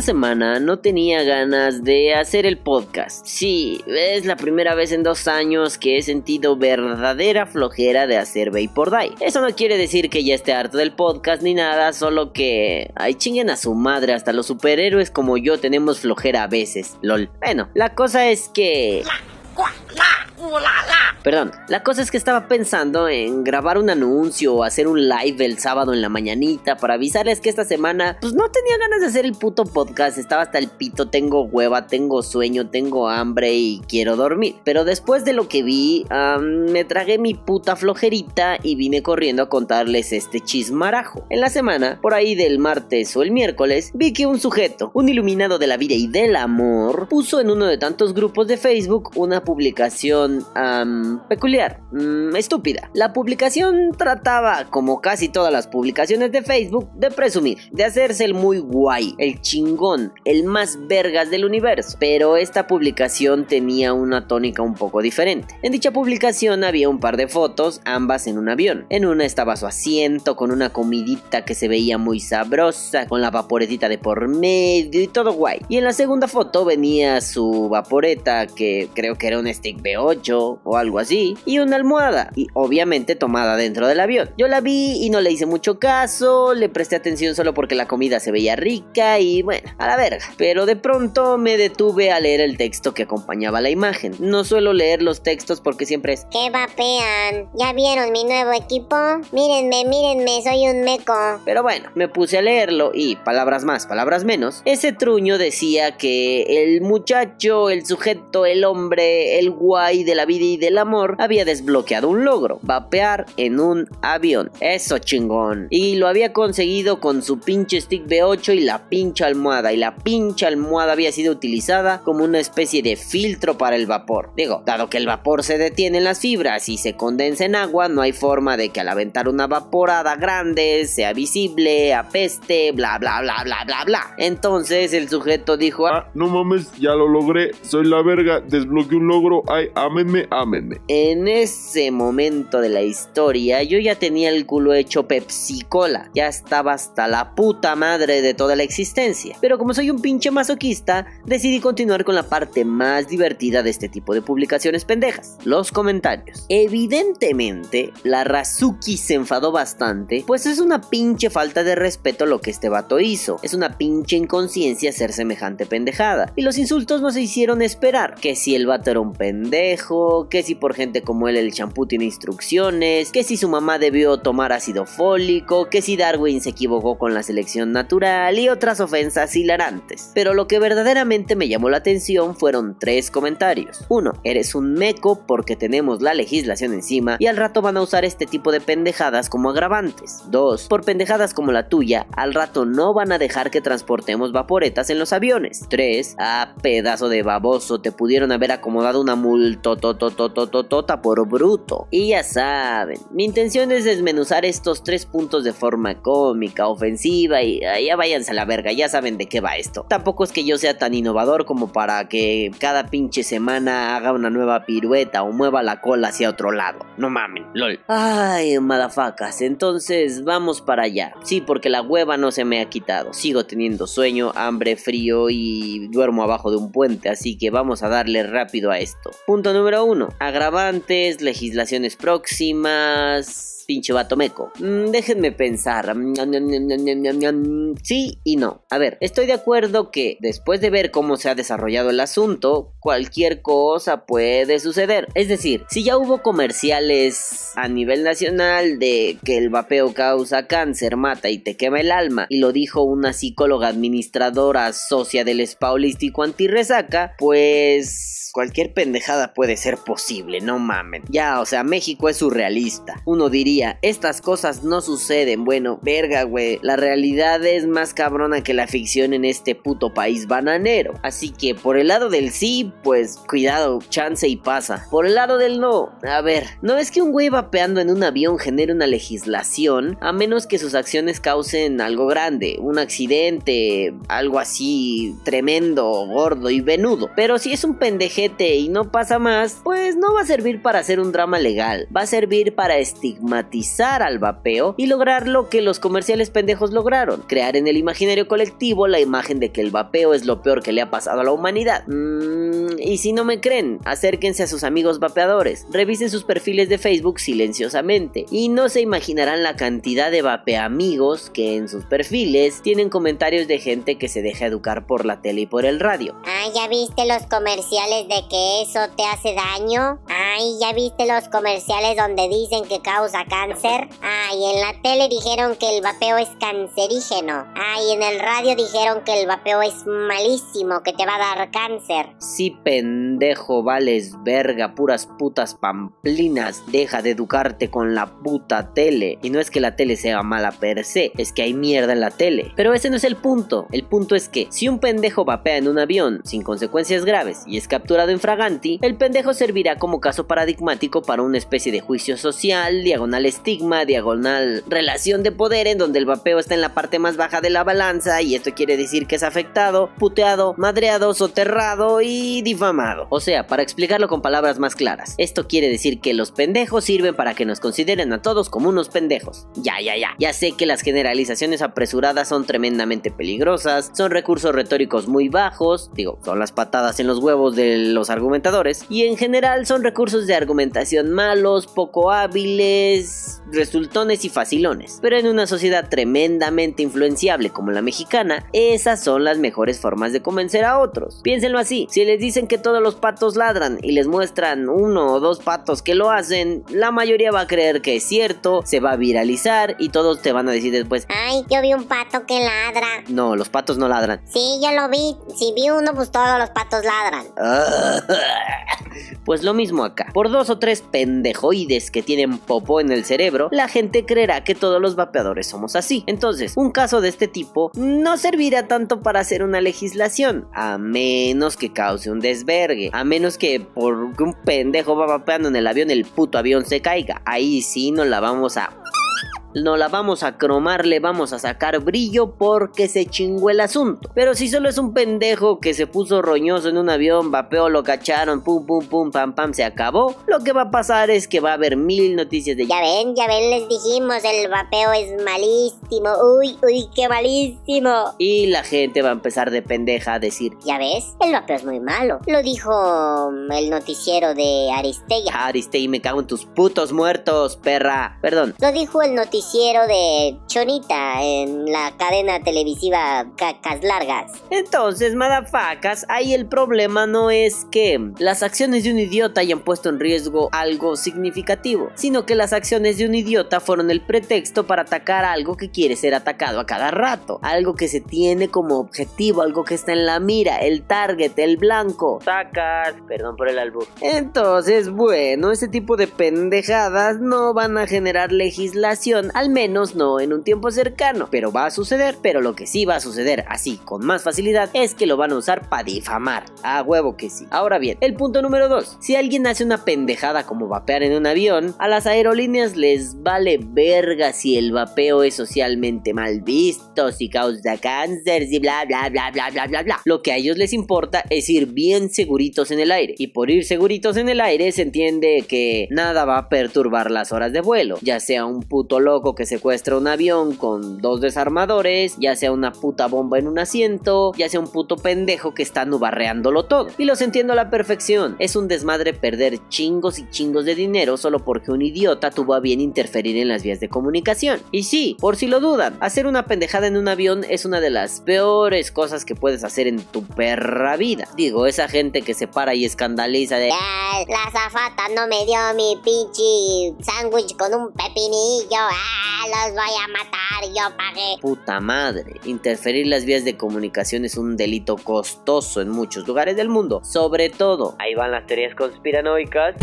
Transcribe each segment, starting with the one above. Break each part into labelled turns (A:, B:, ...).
A: Esta semana no tenía ganas de hacer el podcast. Sí, es la primera vez en dos años que he sentido verdadera flojera de hacer Vapor Die. Eso no quiere decir que ya esté harto del podcast ni nada, solo que... Ay, chinguen a su madre, hasta los superhéroes como yo tenemos flojera a veces, lol. Bueno, la cosa es que... Perdón, la cosa es que estaba pensando en grabar un anuncio o hacer un live el sábado en la mañanita para avisarles que esta semana pues no tenía ganas de hacer el puto podcast, estaba hasta el pito, tengo hueva, tengo sueño, tengo hambre y quiero dormir. Pero después de lo que vi, me tragué mi puta flojerita y vine corriendo a contarles este chismarajo. En la semana, por ahí del martes o el miércoles, vi que un sujeto, un iluminado de la vida y del amor, puso en uno de tantos grupos de Facebook una publicación peculiar, mm, estúpida. La publicación trataba, como casi todas las publicaciones de Facebook, de presumir, de hacerse el muy guay, el chingón, el más vergas del universo. Pero esta publicación tenía una tónica un poco diferente. En dicha publicación había un par de fotos, ambas en un avión. En una estaba su asiento con una comidita que se veía muy sabrosa, con la vaporetita de por medio y todo guay. Y en la segunda foto venía su vaporeta, que creo que era un stick B8 o algo así, y una almohada, y obviamente tomada dentro del avión. Yo la vi y no le hice mucho caso, le presté atención solo porque la comida se veía rica y bueno, a la verga. Pero de pronto me detuve a leer el texto que acompañaba la imagen. No suelo leer los textos porque siempre es...
B: ¿Qué vapean? ¿Ya vieron mi nuevo equipo? Mírenme, mírenme, soy un meco.
A: Pero bueno, me puse a leerlo y, palabras más, palabras menos, ese truño decía que el muchacho, el sujeto, el hombre, el guay de la vida y del amor había desbloqueado un logro, vapear en un avión. Eso chingón. Y lo había conseguido con su pinche stick B8 y la pinche almohada. Y la pinche almohada había sido utilizada como una especie de filtro para el vapor. Digo, dado que el vapor se detiene en las fibras y se condensa en agua, no hay forma de que al aventar una vaporada grande sea visible, apeste, bla bla bla bla bla bla. Entonces el sujeto dijo,
C: ah, no mames, ya lo logré, soy la verga, desbloqueé un logro, ay, ámenme, ámenme.
A: En ese momento de la historia, yo ya tenía el culo hecho Pepsi Cola. Ya estaba hasta la puta madre de toda la existencia. Pero como soy un pinche masoquista, decidí continuar con la parte más divertida de este tipo de publicaciones pendejas. Los comentarios. Evidentemente, la Razuki se enfadó bastante, pues es una pinche falta de respeto lo que este vato hizo. Es una pinche inconsciencia hacer semejante pendejada. Y los insultos no se hicieron esperar. Que si el vato era un pendejo, que si por gente como él el champú tiene instrucciones, que si su mamá debió tomar ácido fólico, que si Darwin se equivocó con la selección natural y otras ofensas hilarantes. Pero lo que verdaderamente me llamó la atención fueron tres comentarios. Uno, eres un meco porque tenemos la legislación encima y al rato van a usar este tipo de pendejadas como agravantes. Dos, por pendejadas como la tuya, al rato no van a dejar que transportemos vaporetas en los aviones. Tres, ah, pedazo de baboso, te pudieron haber acomodado una multa tota por bruto. Y ya saben, mi intención es desmenuzar estos tres puntos de forma cómica, ofensiva y ya váyanse a la verga, ya saben de qué va esto. Tampoco es que yo sea tan innovador como para que cada pinche semana haga una nueva pirueta o mueva la cola hacia otro lado. No mamen, lol. Ay, madafacas, entonces vamos para allá. Sí, porque la hueva no se me ha quitado. Sigo teniendo sueño, hambre, frío y duermo abajo de un puente, así que vamos a darle rápido a esto. Punto número uno. Agravantes, legislaciones próximas pinche vato meco. Mm, déjenme pensar. Sí y no. A ver, estoy de acuerdo que después de ver cómo se ha desarrollado el asunto, cualquier cosa puede suceder. Es decir, si ya hubo comerciales a nivel nacional de que el vapeo causa cáncer, mata y te quema el alma, y lo dijo una psicóloga administradora socia del spa holístico antirresaca, pues cualquier puede ser posible, no mamen. Ya, o sea, México es surrealista. Uno diría estas cosas no suceden. Bueno, verga, güey. La realidad es más cabrona que la ficción en este puto país bananero. Así que por el lado del sí, pues cuidado, chance y pasa. Por el lado del no, a ver, no es que un güey vapeando en un avión genere una legislación, a menos que sus acciones causen algo grande, un accidente, algo así tremendo, gordo y venudo. Pero si es un pendejete y no pasa más, pues no va a servir para hacer un drama legal, va a servir para estigmatizar al vapeo y lograr lo que los comerciales pendejos lograron, crear en el imaginario colectivo la imagen de que el vapeo es lo peor que le ha pasado a la humanidad. Mm, y si no me creen, acérquense a sus amigos vapeadores, revisen sus perfiles de Facebook silenciosamente y no se imaginarán la cantidad de vapeamigos que en sus perfiles tienen comentarios de gente que se deja educar por la tele y por el radio.
B: Ay, ¿ya viste los comerciales de que eso te hace daño? Ay, ¿ya viste los comerciales donde dicen que causa cáncer? Ay, en la tele dijeron que el vapeo es cancerígeno. Ay, en el radio dijeron que el vapeo es malísimo, que te va a dar cáncer.
A: Sí, pendejo, vales verga, puras putas pamplinas. Deja de educarte con la puta tele. Y no es que la tele sea mala per se, es que hay mierda en la tele. Pero ese no es el punto. El punto es que si un pendejo vapea en un avión sin consecuencias graves y es capturado en fraganti, el pendejo servirá como caso paradigmático para una especie de juicio social, diagonal estigma, diagonal relación de poder en donde el vapeo está en la parte más baja de la balanza y esto quiere decir que es afectado, puteado, madreado, soterrado y difamado. O sea, para explicarlo con palabras más claras, esto quiere decir que los pendejos sirven para que nos consideren a todos como unos pendejos. Ya, ya, ya. Ya sé que las generalizaciones apresuradas son tremendamente peligrosas, son recursos retóricos muy bajos, digo, son las patadas en los huevos de los argumentadores, y en general son recursos de argumentación malos, poco hábiles, resultones y facilones. Pero en una sociedad tremendamente influenciable como la mexicana, esas son las mejores formas de convencer a otros. Piénsenlo así, si les dicen que todos los patos ladran y les muestran uno o dos patos que lo hacen, la mayoría va a creer que es cierto, se va a viralizar y todos te van a decir después,
B: Ay, yo vi un pato que ladra.
A: no, los patos no ladran.
B: Sí, yo lo vi. Si vi uno, pues todos los patos ladran.
A: Pues lo mismo acá. Por dos o tres pendejoides que tienen popó en el cerebro, la gente creerá que todos los vapeadores somos así. Entonces, un caso de este tipo no servirá tanto para hacer una legislación, a menos que cause un desvergue, a menos que porque un pendejo va vapeando en el avión, el puto avión se caiga. Ahí sí nos la vamos a no la vamos a cromar, le vamos a sacar brillo porque se chingó el asunto. Pero si solo es un pendejo que se puso roñoso en un avión, vapeó, lo cacharon, pum, pum, pum, pam, pam, se acabó, lo que va a pasar es que va a haber mil noticias de
B: Ya ven, ya ven, les dijimos, el vapeo es malísimo. Uy, uy, qué malísimo.
A: Y la gente va a empezar de pendeja a decir,
B: Ya ves, el vapeo es muy malo. Lo dijo mm, el noticiero de Aristella.
A: Ariste y me cago en tus putos muertos, perra. Perdón.
B: Lo dijo el noticiero de Chonita en la cadena televisiva Cacas Largas.
A: Entonces, madafacas, ahí el problema no es que las acciones de un idiota hayan puesto en riesgo algo significativo, sino que las acciones de un idiota fueron el pretexto para atacar algo que quiere ser atacado a cada rato, algo que se tiene como objetivo, algo que está en la mira, el target, el blanco. Sacas, perdón por el albur. Entonces, bueno, ese tipo de pendejadas no van a generar legislación, al menos no en un tiempo cercano, pero va a suceder, pero lo que sí va a suceder así con más facilidad es que lo van a usar para difamar. A huevo que sí. Ahora bien, el punto número 2. Si alguien hace una pendejada como vapear en un avión, a las aerolíneas les vale verga si el vapeo es socialmente mal visto, si causa cáncer, si bla bla bla bla bla bla bla. Lo que a ellos les importa es ir bien seguritos en el aire. Y por ir seguritos en el aire se entiende que nada va a perturbar las horas de vuelo, ya sea un puto loco que secuestra un avión con dos desarmadores, ya sea una puta bomba en un asiento, ya sea un puto pendejo que está nubarreándolo todo. Y los entiendo a la perfección. Es un desmadre perder chingos y chingos de dinero solo porque un idiota tuvo a bien interferir en las vías de comunicación. Y sí, por si lo dudan, hacer una pendejada en un avión es una de las peores cosas que puedes hacer en tu perra vida. Digo, esa gente que se para y escandaliza de...
B: La zafata no me dio mi pinche sándwich con un pepinillo. Ah, los voy a matar, yo pagué.
A: Puta madre, interferir las vías de comunicación es un delito costoso en muchos lugares del mundo. Sobre todo, ahí van las teorías conspiranoicas.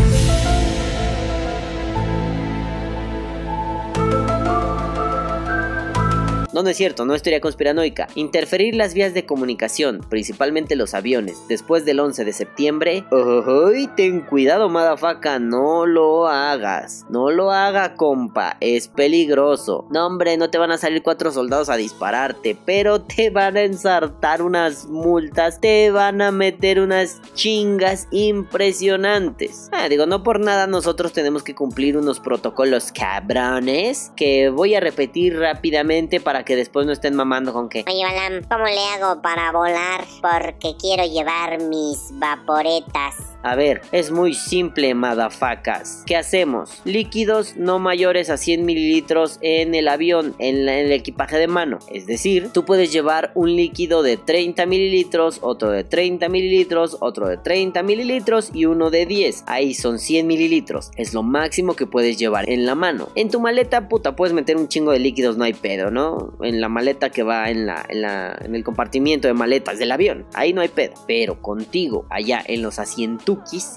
A: No, es cierto, no es teoría conspiranoica. Interferir las vías de comunicación, principalmente los aviones, después del 11 de septiembre. ¡Uy! Ten cuidado, madafaca, no lo hagas. No lo haga, compa, es peligroso. No, hombre, no te van a salir cuatro soldados a dispararte, pero te van a ensartar unas multas, te van a meter unas chingas impresionantes. Ah, digo, no por nada nosotros tenemos que cumplir unos protocolos cabrones que voy a repetir rápidamente para que después no estén mamando con que...
B: Oye, Balam, ¿cómo le hago para volar? Porque quiero llevar mis vaporetas.
A: A ver, es muy simple, madafacas. ¿Qué hacemos? Líquidos no mayores a 100 mililitros en el avión, en, el equipaje de mano. Es decir, tú puedes llevar un líquido de 30 mililitros, otro de 30 mililitros, otro de 30 mililitros y uno de 10. Ahí son 100 mililitros. Es lo máximo que puedes llevar en la mano. En tu maleta, puta, puedes meter un chingo de líquidos, no hay pedo, ¿no? En la maleta que va en, la, en, la, en el compartimiento de maletas del avión. Ahí no hay pedo. Pero contigo, allá en los asientos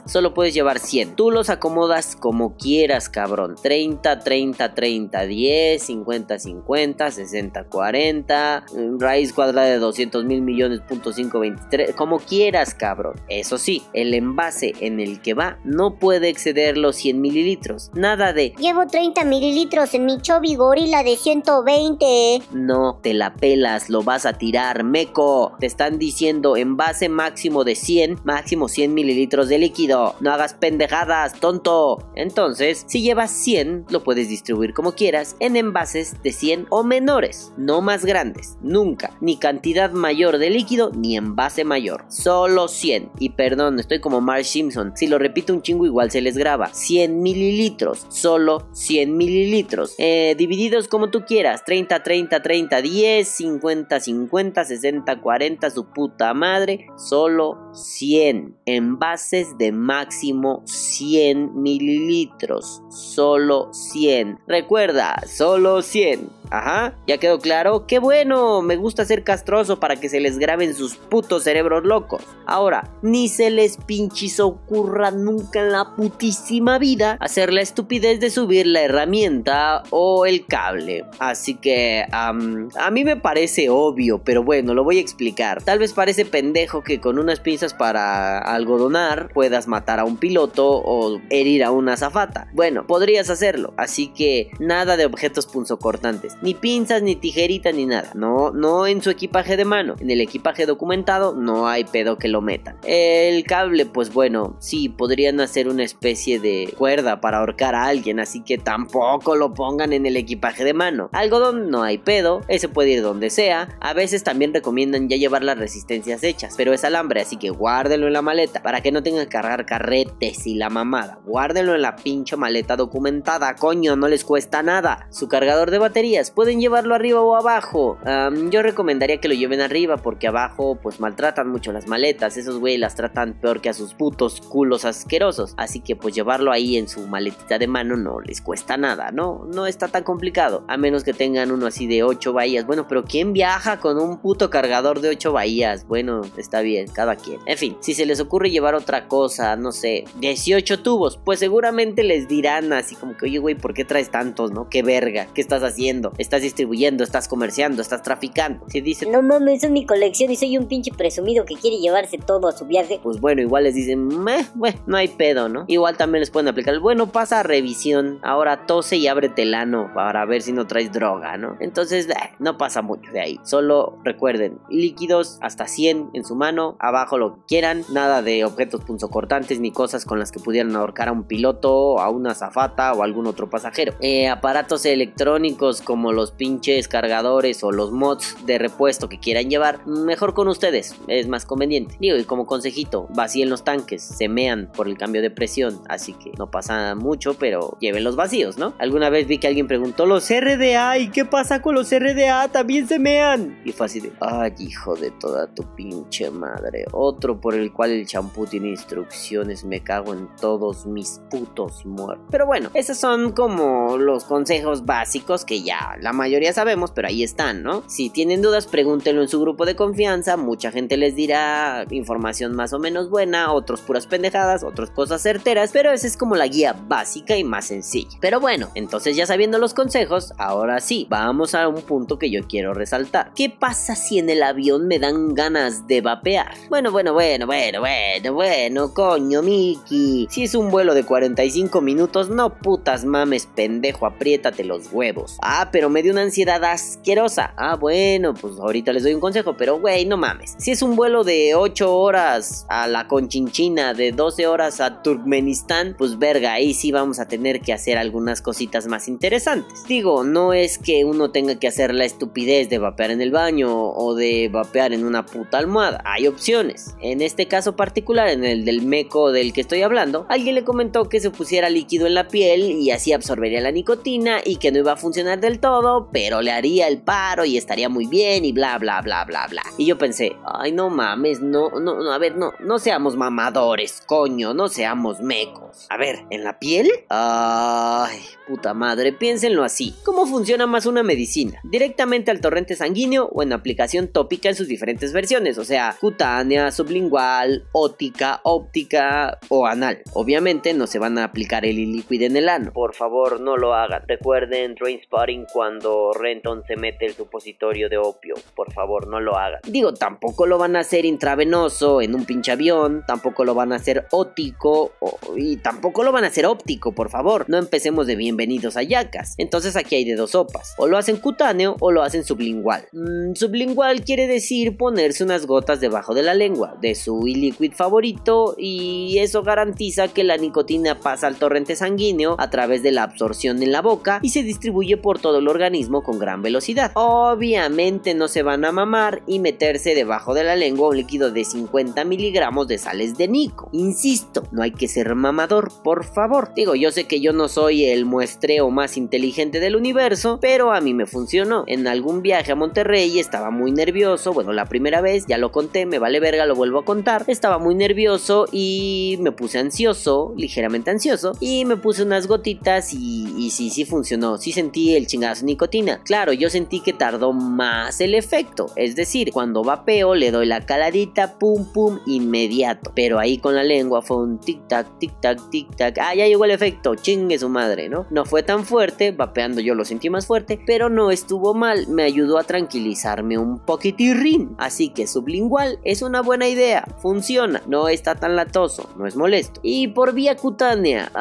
A: solo puedes llevar 100. Tú los acomodas como quieras, cabrón. 30, 30, 30, 10, 50, 50, 60, 40, raíz cuadrada de 200 mil millones, punto 5, 23, como quieras, cabrón. Eso sí, el envase en el que va no puede exceder los 100 mililitros. Nada de...
B: Llevo 30 mililitros en mi Chubby Gorilla de 120.
A: No, te la pelas, lo vas a tirar, meco. Te están diciendo envase máximo de 100, máximo 100 mililitros de líquido. No hagas pendejadas, tonto. Entonces, si llevas 100, lo puedes distribuir como quieras en envases de 100 o menores, no más grandes, nunca, ni cantidad mayor de líquido ni envase mayor, solo 100. Y perdón, estoy como Mark Simpson, si lo repito un chingo igual se les graba. 100 mililitros, solo 100 mililitros, eh, divididos como tú quieras, 30, 30, 30, 10, 50, 50, 60, 40, su puta madre, solo 100 envases de máximo 100 mililitros. Solo 100. Recuerda, solo 100. Ajá, ya quedó claro. Qué bueno, me gusta ser castroso para que se les graben sus putos cerebros locos. Ahora, ni se les pinchis ocurra nunca en la putísima vida hacer la estupidez de subir la herramienta o el cable. Así que, a mí me parece obvio, pero bueno, lo voy a explicar. Tal vez parece pendejo que con unas pinzas para algodonar puedas matar a un piloto o herir a una azafata. Bueno, podrías hacerlo, así que nada de objetos punzocortantes ni pinzas, ni tijeritas, ni nada. No, no en su equipaje de mano. En el equipaje documentado no hay pedo que lo metan. El cable, pues bueno, sí, podrían hacer una especie de cuerda para ahorcar a alguien, así que tampoco lo pongan en el equipaje de mano. Algodón no hay pedo, ese puede ir donde sea. A veces también recomiendan ya llevar las resistencias hechas, pero es alambre, así que guárdenlo en la maleta para que no tengan que cargar carretes y la mamada. Guárdenlo en la pinche maleta documentada, coño, no les cuesta nada. Su cargador de baterías pueden llevarlo arriba o abajo. yo recomendaría que lo lleven arriba porque abajo pues maltratan mucho las maletas. Esos güey las tratan peor que a sus putos culos asquerosos. Así que pues llevarlo ahí en su maletita de mano no les cuesta nada, ¿no? No está tan complicado. A menos que tengan uno así de 8 bahías. Bueno, pero ¿quién viaja con un puto cargador de 8 bahías? Bueno, está bien, cada quien. En fin, si se les ocurre llevar otra cosa, no sé, 18 tubos, pues seguramente les dirán así como que, oye güey, ¿por qué traes tantos, no? ¿Qué verga? ¿Qué estás haciendo? Estás distribuyendo, estás comerciando, estás traficando. Si dicen,
B: no mames, es mi colección y soy un pinche presumido que quiere llevarse todo a su viaje.
A: Pues bueno, igual les dicen, meh, bueno, no hay pedo, ¿no? Igual también les pueden aplicar, bueno, pasa a revisión, ahora tose y ábrete el ano para ver si no traes droga, ¿no? Entonces, eh, no pasa mucho de ahí. Solo recuerden, líquidos hasta 100 en su mano, abajo lo que quieran, nada de objetos punzocortantes ni cosas con las que pudieran ahorcar a un piloto, a una zafata o algún otro pasajero. Eh, aparatos electrónicos como los pinches cargadores o los mods de repuesto que quieran llevar, mejor con ustedes, es más conveniente. Digo, y como consejito, vacíen los tanques, se mean por el cambio de presión, así que no pasa mucho, pero lleven los vacíos, ¿no? Alguna vez vi que alguien preguntó, los RDA, ¿y qué pasa con los RDA? También se mean. Y fue así de, ay, hijo de toda tu pinche madre. Otro por el cual el champú tiene instrucciones, me cago en todos mis putos muertos. Pero bueno, esos son como los consejos básicos que ya la mayoría sabemos, pero ahí están, ¿no? Si tienen dudas, pregúntenlo en su grupo de confianza. Mucha gente les dirá información más o menos buena, otros puras pendejadas, otras cosas certeras, pero esa es como la guía básica y más sencilla. Pero bueno, entonces ya sabiendo los consejos, ahora sí, vamos a un punto que yo quiero resaltar. ¿Qué pasa si en el avión me dan ganas de vapear? Bueno, bueno, bueno, bueno, bueno, bueno, coño, Miki. Si es un vuelo de 45 minutos, no putas mames, pendejo, apriétate los huevos. Ah, pero me dio una ansiedad asquerosa. Ah, bueno, pues ahorita les doy un consejo, pero güey, no mames. Si es un vuelo de 8 horas a la Conchinchina, de 12 horas a Turkmenistán, pues verga, ahí sí vamos a tener que hacer algunas cositas más interesantes. Digo, no es que uno tenga que hacer la estupidez de vapear en el baño o de vapear en una puta almohada. Hay opciones. En este caso particular, en el del meco del que estoy hablando, alguien le comentó que se pusiera líquido en la piel y así absorbería la nicotina y que no iba a funcionar del todo, pero le haría el paro y estaría muy bien y bla bla bla bla bla. Y yo pensé, ay no mames, no, no, no a ver, no, no seamos mamadores, coño, no seamos mecos. A ver, ¿en la piel? Ay, puta madre, piénsenlo así. ¿Cómo funciona más una medicina? ¿Directamente al torrente sanguíneo o en aplicación tópica en sus diferentes versiones? O sea, cutánea, sublingual, ótica, óptica o anal. Obviamente no se van a aplicar el líquido en el ano. Por favor, no lo hagan. Recuerden Trainspotting cuando Renton se mete el supositorio de opio. Por favor, no lo hagan. Digo, tampoco lo van a hacer intravenoso en un pinche avión. Tampoco lo van a hacer óptico. y tampoco lo van a hacer óptico, por favor. No empecemos de bienvenido bienvenidos a Yacas. Entonces aquí hay de dos sopas. O lo hacen cutáneo o lo hacen sublingual. Mm, sublingual quiere decir ponerse unas gotas debajo de la lengua de su e-liquid favorito y eso garantiza que la nicotina pasa al torrente sanguíneo a través de la absorción en la boca y se distribuye por todo el organismo con gran velocidad. Obviamente no se van a mamar y meterse debajo de la lengua un líquido de 50 miligramos de sales de nico. Insisto, no hay que ser mamador, por favor. Digo, yo sé que yo no soy el muestreo más inteligente del universo, pero a mí me funcionó. En algún viaje a Monterrey estaba muy nervioso, bueno, la primera vez, ya lo conté, me vale verga, lo vuelvo a contar. Estaba muy nervioso y me puse ansioso, ligeramente ansioso, y me puse unas gotitas y, sí, sí funcionó, sí sentí el chingazo nicotina. Claro, yo sentí que tardó más el efecto, es decir, cuando vapeo le doy la caladita, pum pum, inmediato. Pero ahí con la lengua fue un tic tac, tic tac, tic tac, ah, ya llegó el efecto, chingue su madre, ¿no? No fue tan fuerte, vapeando yo lo sentí más fuerte, pero no estuvo mal, me ayudó a tranquilizarme un poquitirrín. Así que sublingual es una buena idea, funciona, no está tan latoso, no es molesto. Y por vía cutánea,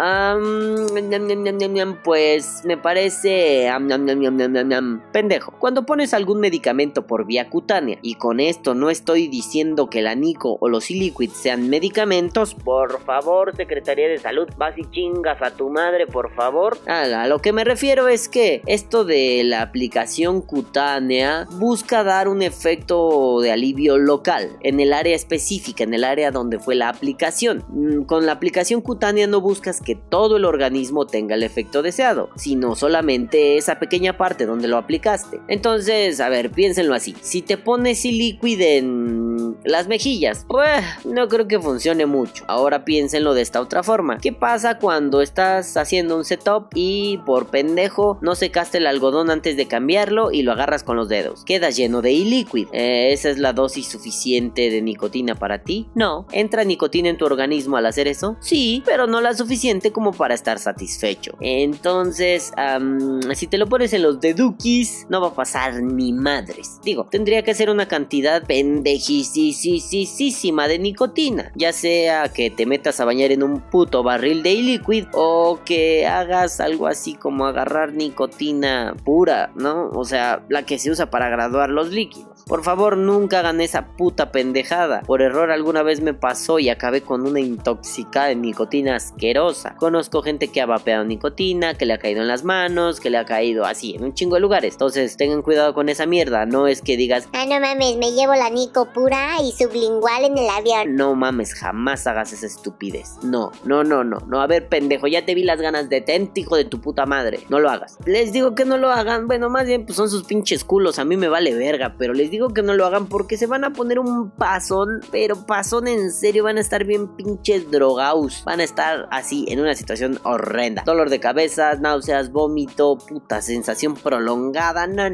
A: pues me parece pendejo. Cuando pones algún medicamento por vía cutánea, y con esto no estoy diciendo que la Nico o los e-liquids sean medicamentos, por favor, Secretaría de Salud, vas y chingas a tu madre, por favor. A lo que me refiero es que esto de la aplicación cutánea busca dar un efecto de alivio local en el área específica, en el área donde fue la aplicación. Mm, con la aplicación cutánea no buscas que todo el organismo tenga el efecto deseado, sino solamente esa pequeña parte donde lo aplicaste. Entonces, a ver, piénsenlo así. Si te pones liquid en las mejillas, pues no creo que funcione mucho. Ahora piénsenlo de esta otra forma. ¿Qué pasa cuando estás haciendo un setup y por pendejo no secaste el algodón antes de cambiarlo y lo agarras con los dedos. Quedas lleno de e-liquid. Eh, ¿Esa es la dosis suficiente de nicotina para ti? No. ¿Entra nicotina en tu organismo al hacer eso? Sí, pero no la suficiente como para estar satisfecho. Entonces, si te lo pones en los dedukis, no va a pasar ni madres. Digo, tendría que ser una cantidad pendejísima de nicotina. Ya sea que te metas a bañar en un puto barril de e-liquid o que hagas algo así como agarrar nicotina pura, ¿no? O sea, la que se usa para graduar los líquidos. Por favor, nunca hagan esa puta pendejada. Por error alguna vez me pasó y acabé con una intoxicada de nicotina asquerosa. Conozco gente que ha vapeado nicotina, que le ha caído en las manos, que le ha caído así en un chingo de lugares. Entonces, tengan cuidado con esa mierda. No es que digas,
B: ah, no mames, me llevo la nico pura y sublingual en el avión.
A: No mames, jamás hagas esa estupidez. No, no, no, no. No, a ver, pendejo, ya te vi las ganas de tente, hijo de tu puta madre. No lo hagas. Les digo que no lo hagan. Bueno, más bien, pues son sus pinches culos. A mí me vale verga, pero les digo digo que no lo hagan porque se van a poner un pasón, pero pasón en serio, van a estar bien pinches drogados. Van a estar así, en una situación horrenda. Dolor de cabeza, náuseas, vómito, puta sensación prolongada, no.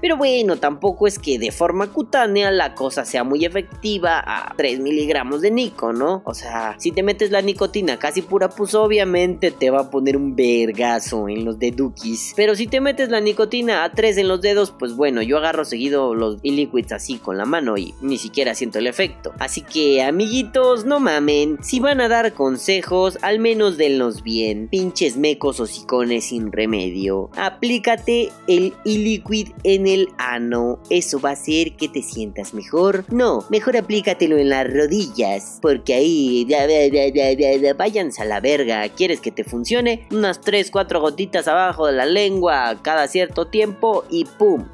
A: Pero bueno, tampoco es que de forma cutánea la cosa sea muy efectiva a 3 miligramos de nico, ¿no? O sea, si te metes la nicotina casi pura, pues obviamente te va a poner un vergazo en los dedukis. Pero si te metes la nicotina a 3 en los dedos, pues bueno, yo agarro seguido los e-liquids así con la mano y ni siquiera siento el efecto. Así que, amiguitos, no mamen. Si van a dar consejos, al menos denlos bien. Pinches mecos o sicones sin remedio. Aplícate el e-liquid en el ano. Eso va a hacer que te sientas mejor. No, mejor aplícatelo en las rodillas. Porque ahí, váyanse a la verga. ¿Quieres que te funcione? Unas 3-4 gotitas abajo de la lengua cada cierto tiempo y ¡pum!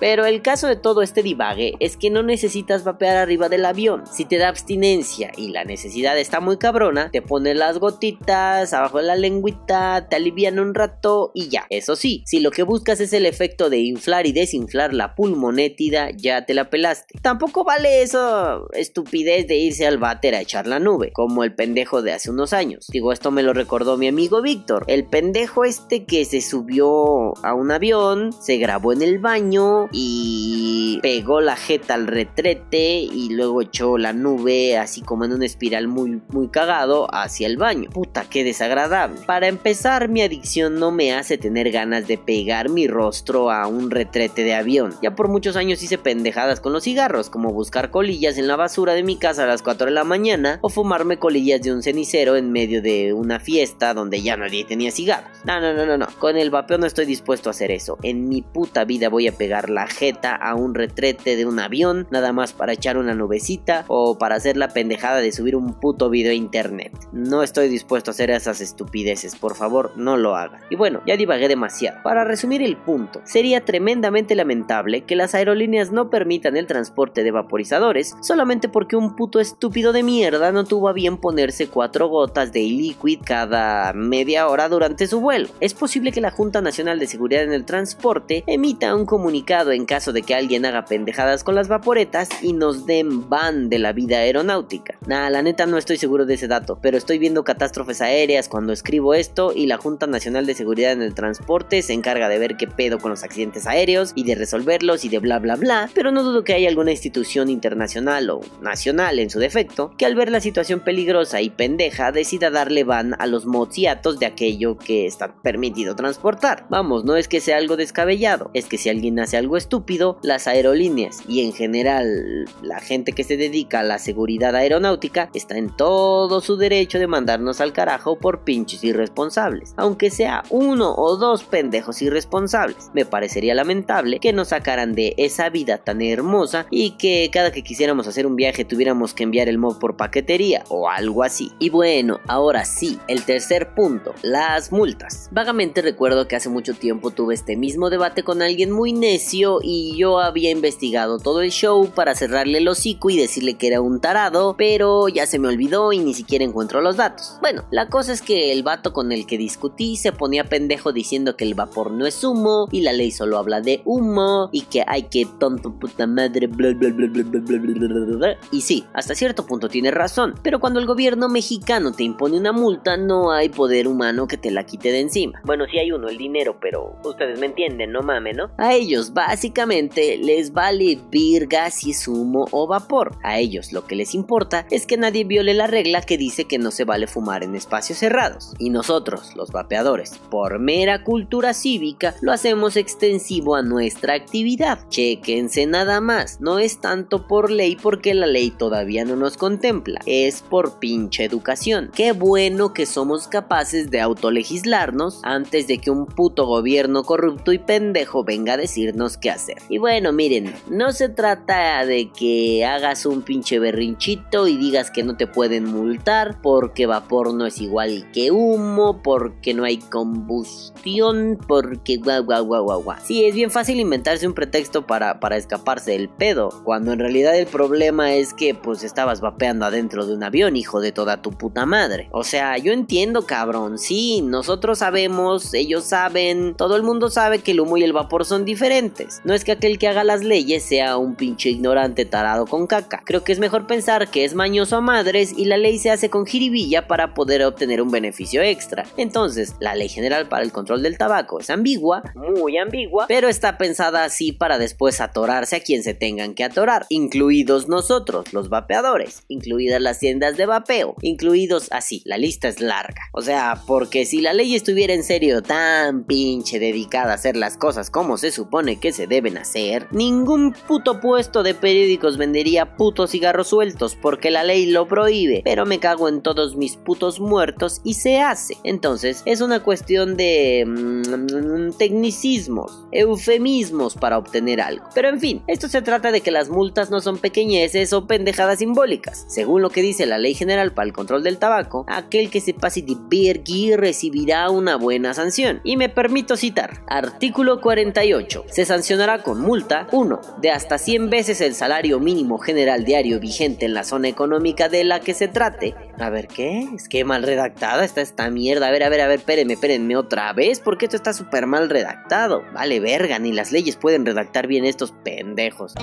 A: Pero el caso de todo este divague es que no necesitas vapear arriba del avión. Si te da abstinencia y la necesidad está muy cabrona, te pones las gotitas abajo de la lengüita, te alivian un rato y ya. Eso sí, si lo que buscas es el efecto de inflar y desinflar la pulmonétida, ya te la pelaste. Tampoco vale eso estupidez de irse al váter a echar la nube, como el pendejo de hace unos años. Digo, esto me lo recordó mi amigo Víctor. El pendejo este que se subió a un avión, se grabó en el baño y pegó la jeta al retrete y luego echó la nube así como en una espiral muy, muy cagado hacia el baño. Puta, qué desagradable. Para empezar, mi adicción no me hace tener ganas de pegar mi rostro a un retrete de avión. Ya por muchos años hice pendejadas con los cigarros, como buscar colillas en la basura de mi casa a las 4 de la mañana o fumarme colillas de un cenicero en medio de una fiesta donde ya nadie tenía cigarros. No, no, no, no, no. Con el vapeo no estoy dispuesto a hacer eso. En mi puta vida voy a pegar la jeta a un retrete de un avión, nada más para echar una nubecita o para hacer la pendejada de subir un puto video a internet. No estoy dispuesto a hacer esas estupideces, por favor, no lo haga. Y bueno, ya divagué demasiado. Para resumir el punto, sería tremendamente lamentable que las aerolíneas no permitan el transporte de vaporizadores solamente porque un puto estúpido de mierda no tuvo a bien ponerse cuatro gotas de liquid cada media hora durante su vuelo. Es posible que la Junta Nacional de Seguridad en el Transporte emita un comunicado en caso de que alguien haga pendejadas con las vaporetas y nos den ban de la vida aeronáutica. Nah, la neta no estoy seguro de ese dato, pero estoy viendo catástrofes aéreas cuando escribo esto y la Junta Nacional de Seguridad en el Transporte se encarga de ver qué pedo con los accidentes aéreos y de resolverlos y de bla bla bla, pero no dudo que haya alguna institución internacional o nacional en su defecto que al ver la situación peligrosa y pendeja decida darle ban a los moziatos de aquello que está permitido transportar. Vamos, no es que sea algo descabellado, es que si alguien hace algo estúpido, las aerolíneas y en general la gente que se dedica a la seguridad aeronáutica está en todo su derecho de mandarnos al carajo por pinches irresponsables, aunque sea uno o dos pendejos irresponsables. Me parecería lamentable que nos sacaran de esa vida tan hermosa y que cada que quisiéramos hacer un viaje tuviéramos que enviar el mod por paquetería o algo así. Y bueno, ahora sí, el tercer punto, las multas. Vagamente recuerdo que hace mucho tiempo tuve este mismo debate con alguien muy necio y yo había investigado todo el show para cerrarle el hocico y decirle que era un tarado, pero ya se me olvidó y ni siquiera encuentro los datos. Bueno, la cosa es que el vato con el que discutí se ponía pendejo diciendo que el vapor no es humo y la ley solo habla de humo y que hay que tonto puta madre bla bla bla bla bla bla y sí, hasta cierto punto tiene razón, pero cuando el gobierno mexicano te impone una multa no hay poder humano que te la quite de encima. Bueno, sí hay uno, el dinero, pero ustedes me entienden, no mames, ¿no? A ellos básicamente les vale virga si es humo o vapor. A ellos lo que les importa es que nadie viole la regla que dice que no se vale fumar en espacios cerrados. Y nosotros, los vapeadores, por mera cultura cívica, lo hacemos extensivo a nuestra actividad. Chequense nada más, no es tanto por ley porque la ley todavía no nos contempla, es por pinche educación. Qué bueno que somos capaces de autolegislarnos antes de que un puto gobierno corrupto y pendejo venga a decir qué hacer. Y bueno, miren, no se trata de que hagas un pinche berrinchito y digas que no te pueden multar porque vapor no es igual que humo, porque no hay combustión, porque guau guau guau guau. Sí, es bien fácil inventarse un pretexto para, para escaparse del pedo, cuando en realidad el problema es que pues estabas vapeando adentro de un avión, hijo de toda tu puta madre. O sea, yo entiendo, cabrón, sí, nosotros sabemos, ellos saben, todo el mundo sabe que el humo y el vapor son diferentes No es que aquel que haga las leyes sea un pinche ignorante tarado con caca. Creo que es mejor pensar que es mañoso a madres y la ley se hace con jiribilla para poder obtener un beneficio extra. Entonces, la ley general para el control del tabaco es ambigua, muy ambigua, pero está pensada así para después atorarse a quien se tengan que atorar, incluidos nosotros, los vapeadores, incluidas las tiendas de vapeo, incluidos así, la lista es larga. O sea, porque si la ley estuviera en serio tan pinche dedicada a hacer las cosas como se supone que se deben hacer, ningún puto puesto de periódicos vendería putos cigarros sueltos porque la ley lo prohíbe, pero me cago en todos mis putos muertos y se hace. Entonces, es una cuestión de mm, tecnicismos, eufemismos para obtener algo. Pero en fin, esto se trata de que las multas no son pequeñeces o pendejadas simbólicas. Según lo que dice la Ley General para el Control del Tabaco, aquel que se pase de vergui recibirá una buena sanción. Y me permito citar, artículo 48, se sancionará con multa 1. De hasta 100 veces el salario mínimo general diario vigente en la zona económica de la que se trate. A ver, ¿qué? Es que mal redactada está esta mierda. A ver, a ver, a ver, espérenme, espérenme otra vez, porque esto está súper mal redactado. Vale, verga, ni las leyes pueden redactar bien estos pendejos.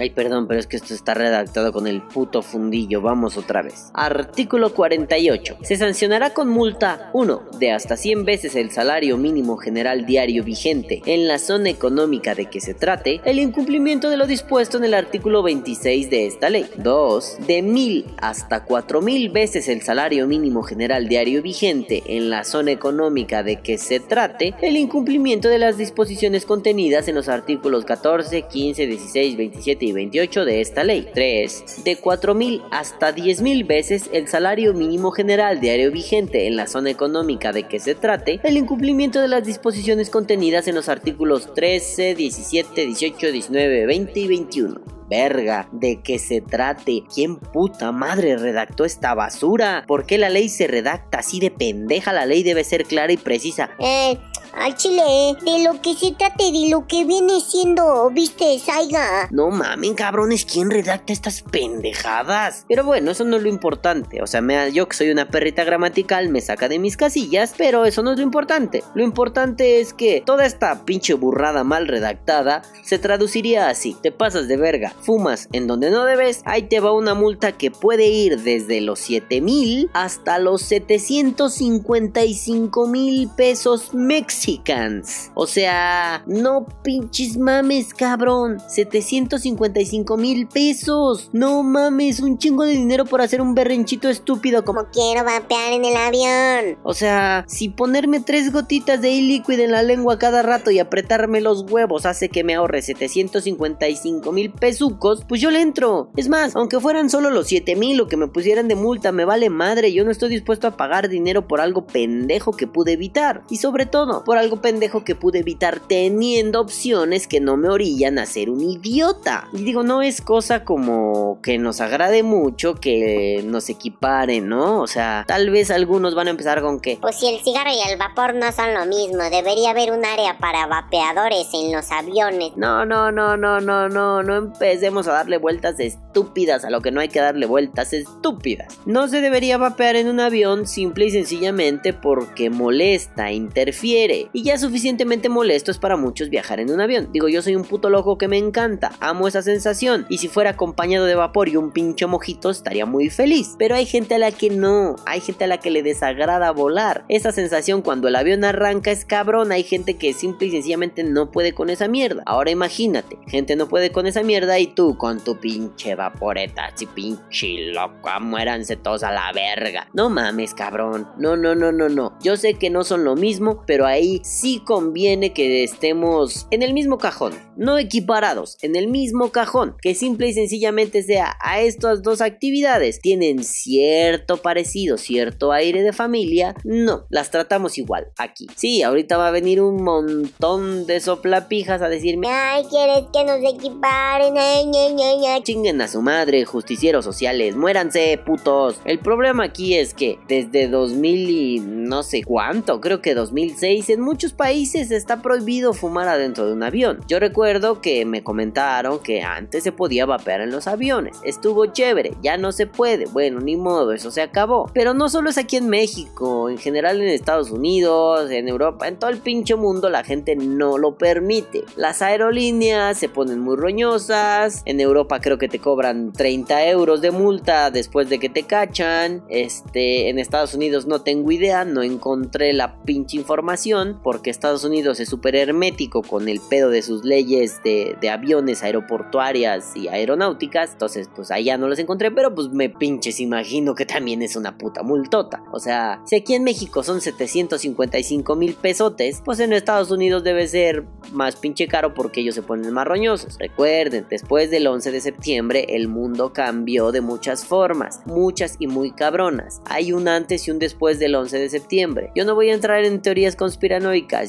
A: Ay, perdón, pero es que esto está redactado con el puto fundillo. Vamos otra vez. Artículo 48. Se sancionará con multa 1. De hasta 100 veces el salario mínimo general diario vigente en la zona económica de que se trate el incumplimiento de lo dispuesto en el artículo 26 de esta ley. 2. De 1000 hasta 4000 veces el salario mínimo general diario vigente en la zona económica de que se trate el incumplimiento de las disposiciones contenidas en los artículos 14, 15, 16, 27 y 28 de esta ley. 3. De 4.000 hasta 10.000 veces el salario mínimo general diario vigente en la zona económica de que se trate, el incumplimiento de las disposiciones contenidas en los artículos 13, 17, 18, 19, 20 y 21 verga de que se trate. ¿Quién puta madre redactó esta basura? ¿Por qué la ley se redacta así de pendeja? La ley debe ser clara y precisa.
B: Eh, al chile, de lo que se trate, de lo que viene siendo, viste, Saiga.
A: No mamen, cabrones, ¿quién redacta estas pendejadas? Pero bueno, eso no es lo importante. O sea, me, yo que soy una perrita gramatical me saca de mis casillas, pero eso no es lo importante. Lo importante es que toda esta pinche burrada mal redactada se traduciría así. Te pasas de verga, fumas en donde no debes, ahí te va una multa que puede ir desde los 7 mil hasta los 755 mil pesos mexicans. O sea, no pinches mames, cabrón. 755 mil pesos. No mames, un chingo de dinero por hacer un berrinchito estúpido como...
B: Quiero vapear en el avión.
A: O sea, si ponerme tres gotitas de líquido en la lengua cada rato y apretarme los huevos hace que me ahorre 755 mil pesucos, pues yo le entro. Es más, aunque fueran solo los 7 mil o que me pusieran de multa, me vale madre. Yo no estoy dispuesto a pagar dinero por algo pendejo que pude evitar. Y sobre todo, por algo pendejo que pude evitar teniendo opciones que no me orillan a ser un idiota. Y digo, no es cosa como que nos agrade mucho que nos equiparen, ¿no? O sea, tal vez algunos van a empezar con que...
B: Pues si el cigarro y el vapor no son lo mismo, debería haber un área para vapeadores en los aviones.
A: No, no, no, no, no, no, no empecemos a darle vueltas estúpidas a lo que no hay que darle vueltas estúpidas. No se debería vapear en un avión simple y sencillamente porque molesta, interfiere. Y ya suficientemente molesto es para muchos viajar en un avión. Digo, yo soy un puto loco que me encanta, amo esa sensación. Y si fuera acompañado de vapor y un pincho mojito, estaría muy feliz. Pero hay gente a la que no, hay gente a la que le desagrada volar. Esa sensación cuando el avión arranca es cabrón. Hay gente que simple y sencillamente no puede con esa mierda. Ahora imagínate, gente no puede con esa mierda y tú con tu pinche vaporeta, así pinche loca, muéranse todos a la verga. No mames, cabrón. No, no, no, no, no. Yo sé que no son lo mismo, pero ahí sí conviene que estemos en el mismo cajón. No equiparados, en el mismo cajón. Que simple y sencillamente sea a estas dos actividades. Tienen cierto parecido, cierto aire de familia. No, las tratamos igual aquí. Sí, ahorita va a venir un montón de soplapijas a decirme,
B: Ay, ¿quieres que nos equiparen? Ay, ña, ña.
A: chinguen a su madre, justicieros sociales, muéranse, putos. El problema aquí es que desde 2000 y no sé cuánto, creo que 2006, en muchos países está prohibido fumar adentro de un avión. Yo recuerdo que me comentaron que antes se podía vapear en los aviones. Estuvo chévere, ya no se puede. Bueno, ni modo, eso se acabó. Pero no solo es aquí en México, en general en Estados Unidos, en Europa, en todo el pinche mundo la gente no lo permite. Las aerolíneas se ponen muy roñosas. En Europa creo que te cobran 30 euros de multa después de que te cachan. Este, en Estados Unidos no tengo idea, no encontré la pinche información porque Estados Unidos es súper hermético con el pedo de sus leyes de, aviones aeroportuarias y aeronáuticas. Entonces, pues allá no los encontré, pero pues me pinches imagino que también es una puta multota. O sea, si aquí en México son 755 mil pesotes, pues en Estados Unidos debe ser más pinche caro porque ellos se ponen más roñosos. Recuerden, después del 11 de septiembre el mundo cambió de muchas formas, muchas y muy cabronas. Hay un antes y un después del 11 de septiembre. Yo no voy a entrar en teorías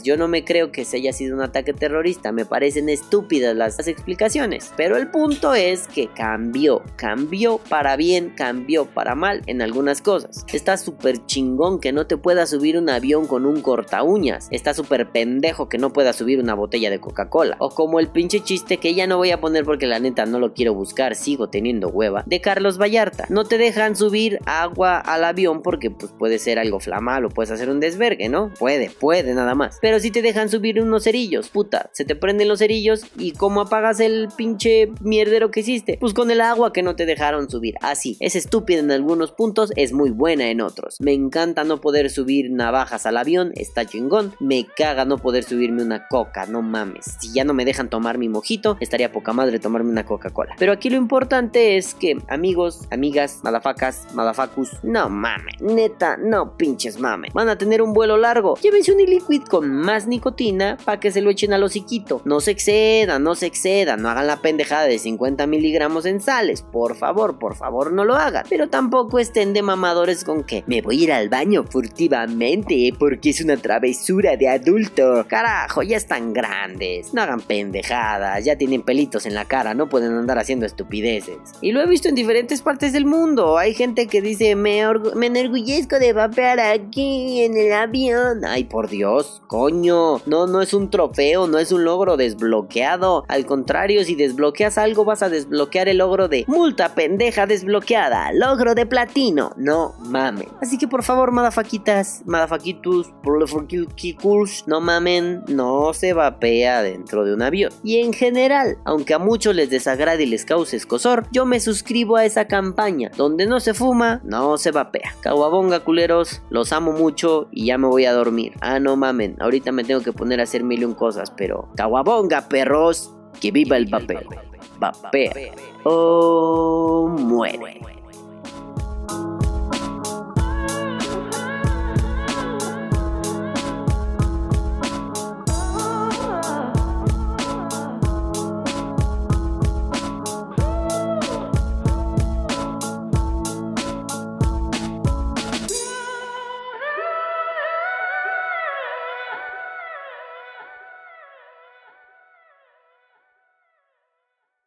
A: yo no me creo que se haya sido un ataque terrorista, me parecen estúpidas las explicaciones, pero el punto es que cambió, cambió para bien, cambió para mal en algunas cosas. Está súper chingón que no te pueda subir un avión con un corta uñas, está súper pendejo que no pueda subir una botella de Coca-Cola, o como el pinche chiste que ya no voy a poner porque la neta no lo quiero buscar, sigo teniendo hueva, de Carlos Vallarta. No te dejan subir agua al avión porque pues puede ser algo flamal o puedes hacer un desvergue, ¿no? Puede, puede nada más. Pero si te dejan subir unos cerillos, puta, se te prenden los cerillos y cómo apagas el pinche mierdero que hiciste? Pues con el agua que no te dejaron subir. Así, es estúpida en algunos puntos, es muy buena en otros. Me encanta no poder subir navajas al avión, está chingón. Me caga no poder subirme una coca, no mames. Si ya no me dejan tomar mi mojito, estaría poca madre tomarme una Coca-Cola. Pero aquí lo importante es que, amigos, amigas, madafacas, madafacus, no mames, neta, no pinches mames. Van a tener un vuelo largo. Llévense un e-liquid con más nicotina para que se lo echen al hociquito. No se excedan, no se excedan, no hagan la pendejada de 50 miligramos en sales. Por favor, por favor, no lo hagan. Pero tampoco estén de mamadores con que me voy a ir al baño furtivamente porque es una travesura de adulto. Carajo, ya están grandes. No hagan pendejadas, ya tienen pelitos en la cara, no pueden andar haciendo estupideces. Y lo he visto en diferentes partes del mundo. Hay gente que dice, me, me enorgullezco de vapear aquí en el avión. Ay, por Dios, coño. No, no es un trofeo, no es un logro desbloqueado. Al contrario, si desbloqueas algo, vas a desbloquear el logro de multa pendeja desbloqueada. Logro de platino. No mamen. Así que por favor, madafaquitas, madafaquitus, no mamen, no se vapea dentro de un avión. Y en general, aunque a muchos les desagrade y les cause escosor, yo me suscribo a esa campaña. Donde no se fuma, no se vapea. Caguabonga, culeros, los amo mucho y ya me voy a dormir. Ah, no mamen, ahorita me tengo que poner a hacer mil y un cosas, pero caguabonga, perros, que viva el papel. Vapea o muere.